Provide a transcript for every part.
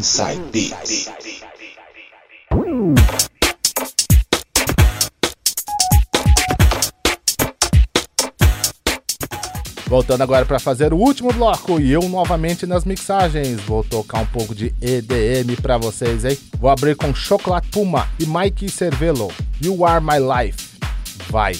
Inside Beats. Voltando agora para fazer o último bloco e eu novamente nas mixagens. Vou tocar um pouco de EDM para vocês, hein? Vou abrir com Chocolate Puma e Mike Cervelo. You Are My Life. Vai.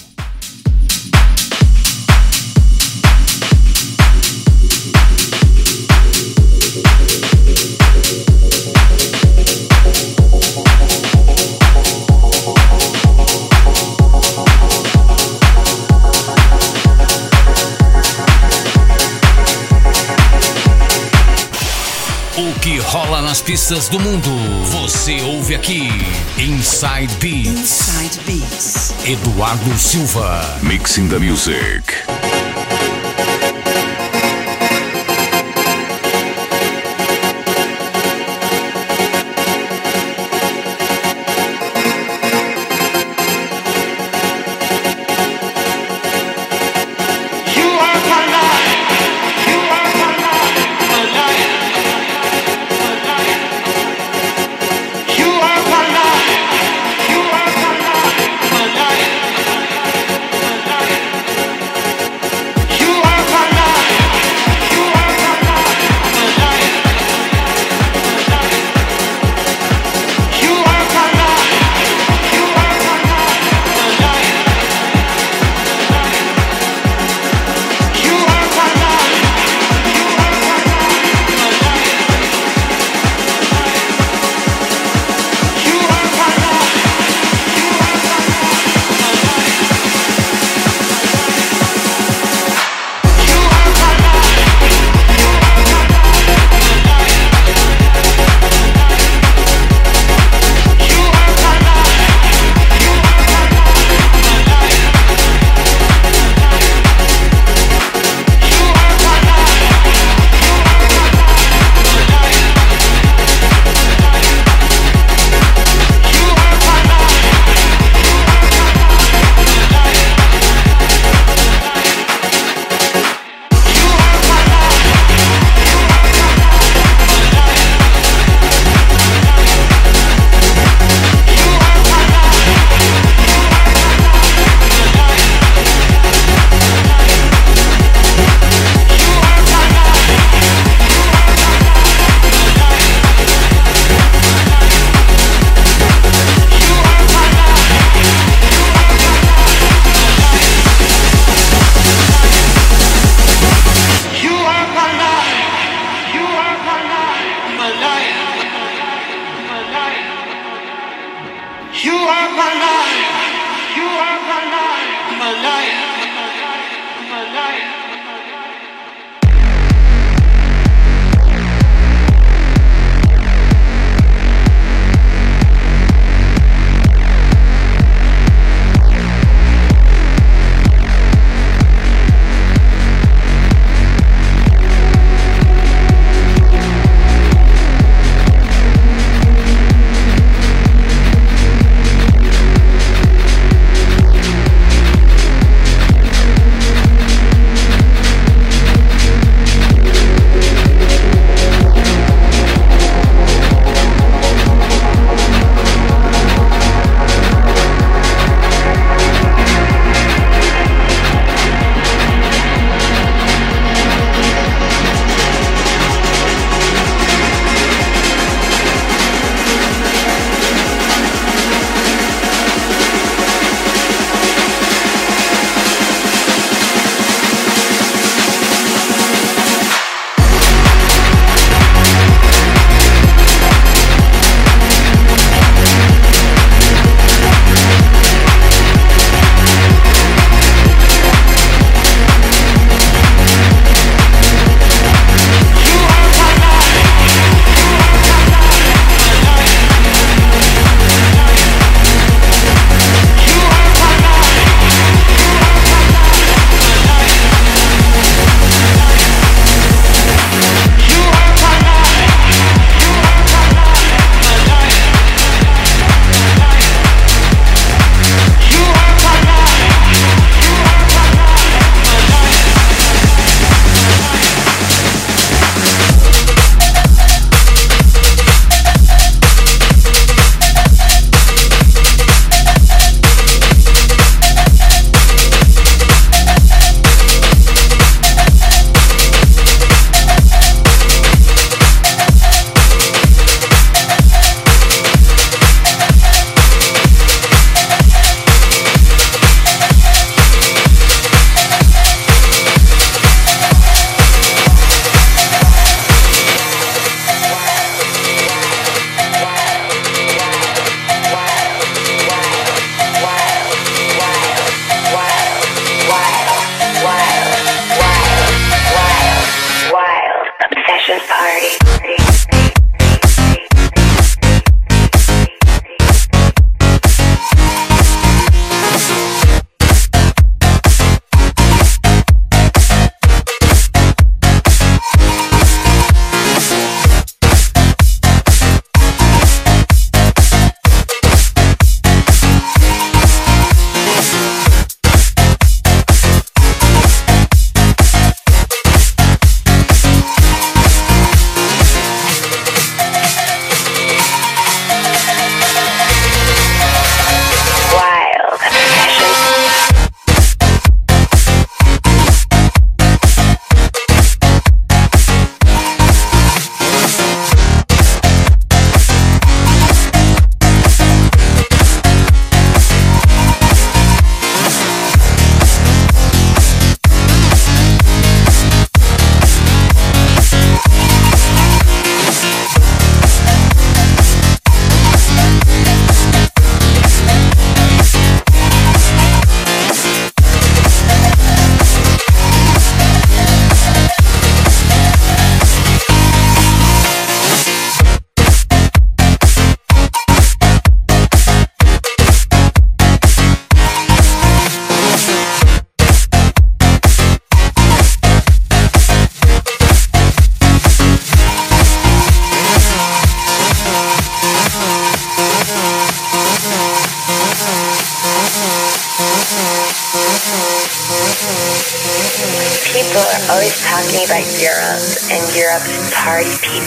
Pistas do mundo, você ouve aqui. Inside Beats. Inside Beats. Eduardo Silva. Mixing the music.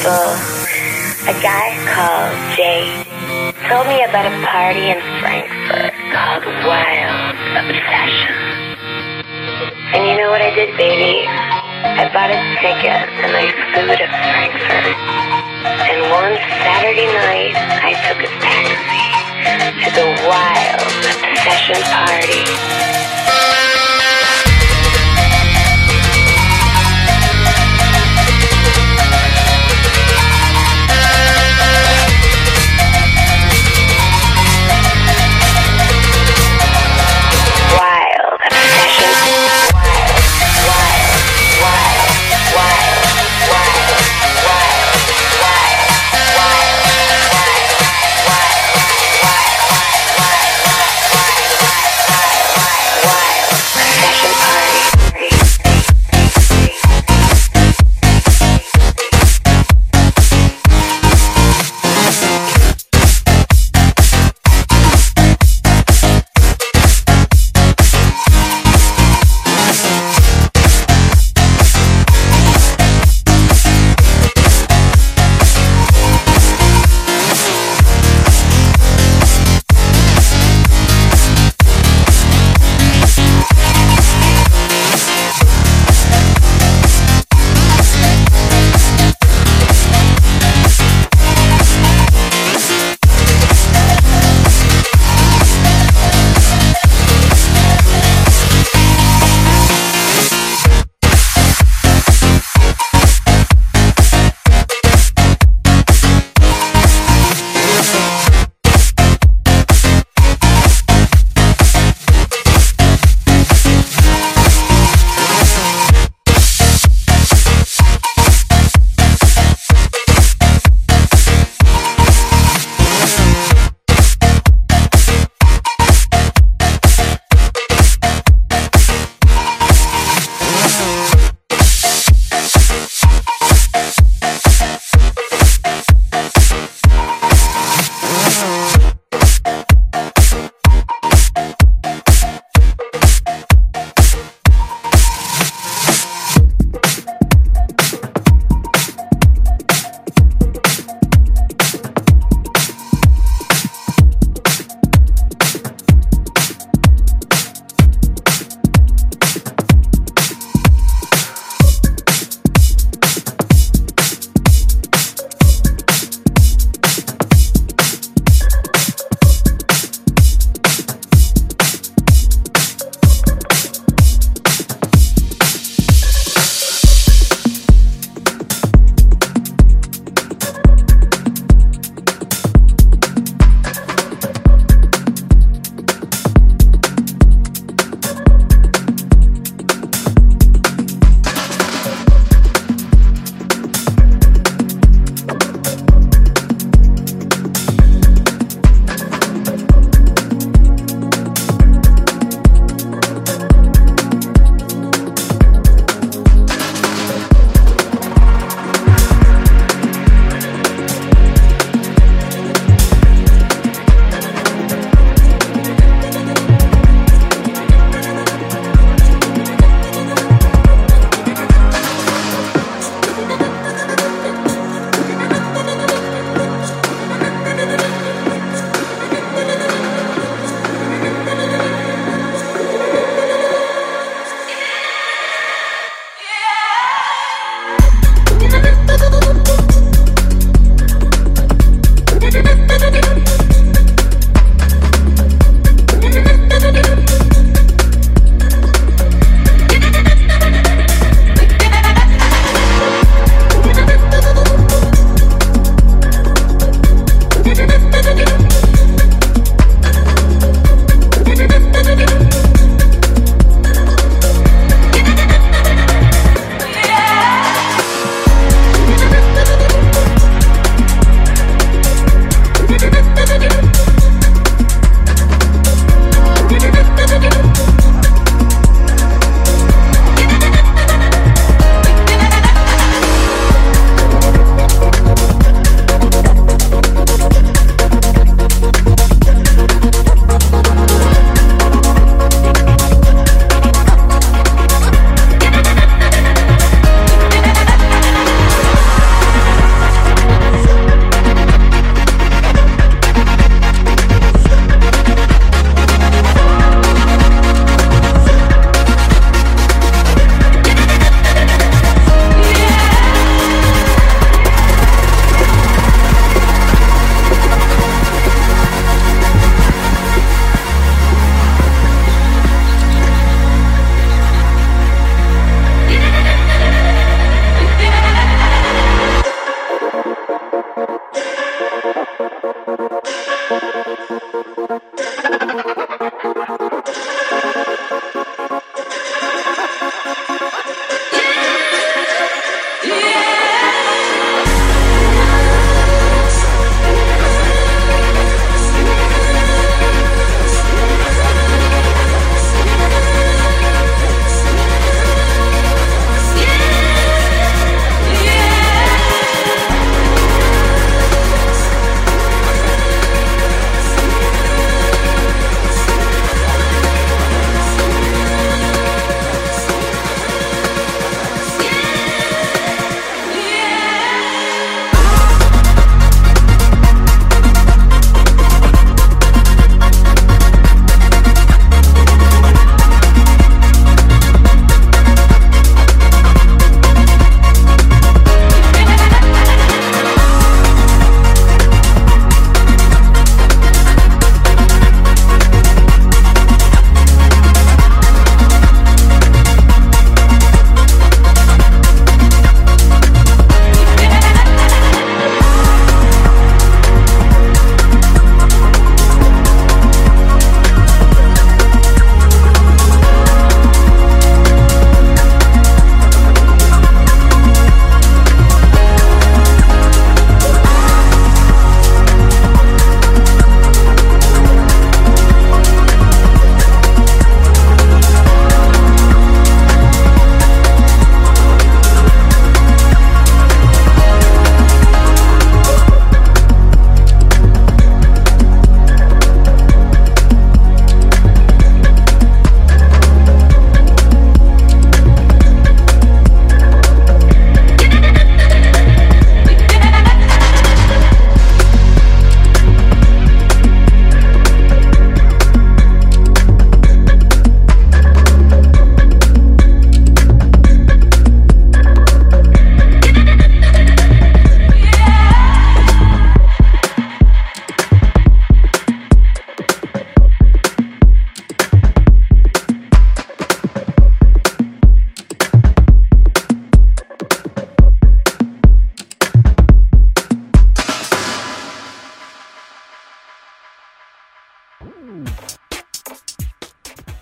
People. A guy called Jay told me about a party in Frankfurt called Wild Obsession. And you know what I did, baby? I bought a ticket and I flew to Frankfurt. And one Saturday night, I took a taxi to the Wild Obsession party.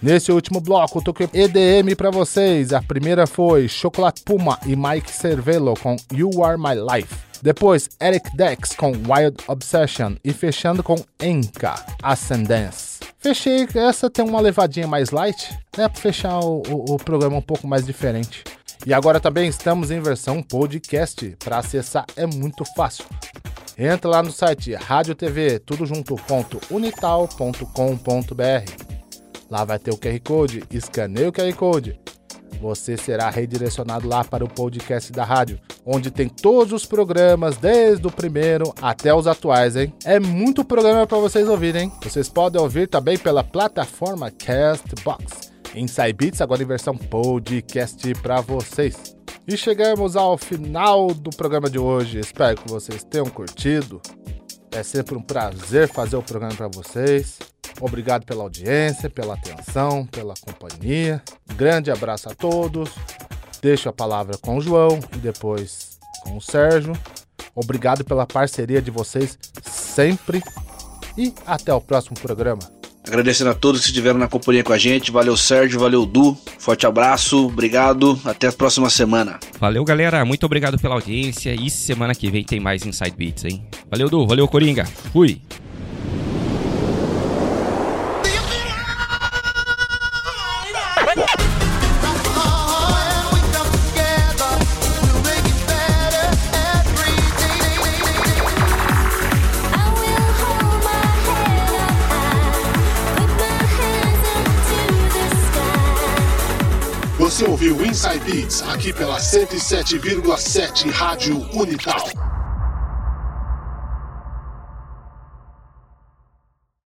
Nesse último bloco, eu toquei EDM para vocês. A primeira foi Chocolate Puma e Mike Cervello com You Are My Life. Depois, Eric Dex com Wild Obsession e fechando com Enka, Ascendance. Fechei, essa tem uma levadinha mais light, né? Pra fechar o, o, o programa um pouco mais diferente. E agora também estamos em versão podcast. Para acessar é muito fácil. Entra lá no site Rádio TV, Lá vai ter o QR Code, escaneie o QR Code. Você será redirecionado lá para o podcast da rádio, onde tem todos os programas, desde o primeiro até os atuais, hein? É muito programa para vocês ouvirem, hein? Vocês podem ouvir também pela plataforma Castbox. Inside Beats agora em versão podcast para vocês. E chegamos ao final do programa de hoje. Espero que vocês tenham curtido. É sempre um prazer fazer o programa para vocês. Obrigado pela audiência, pela atenção, pela companhia. Grande abraço a todos. Deixo a palavra com o João e depois com o Sérgio. Obrigado pela parceria de vocês sempre e até o próximo programa. Agradecendo a todos que estiveram na companhia com a gente. Valeu, Sérgio. Valeu, Du. Forte abraço. Obrigado. Até a próxima semana. Valeu, galera. Muito obrigado pela audiência. E semana que vem tem mais Inside Beats, hein? Valeu, Du. Valeu, Coringa. Fui. Inside Beats aqui pela 107,7 Rádio Unital.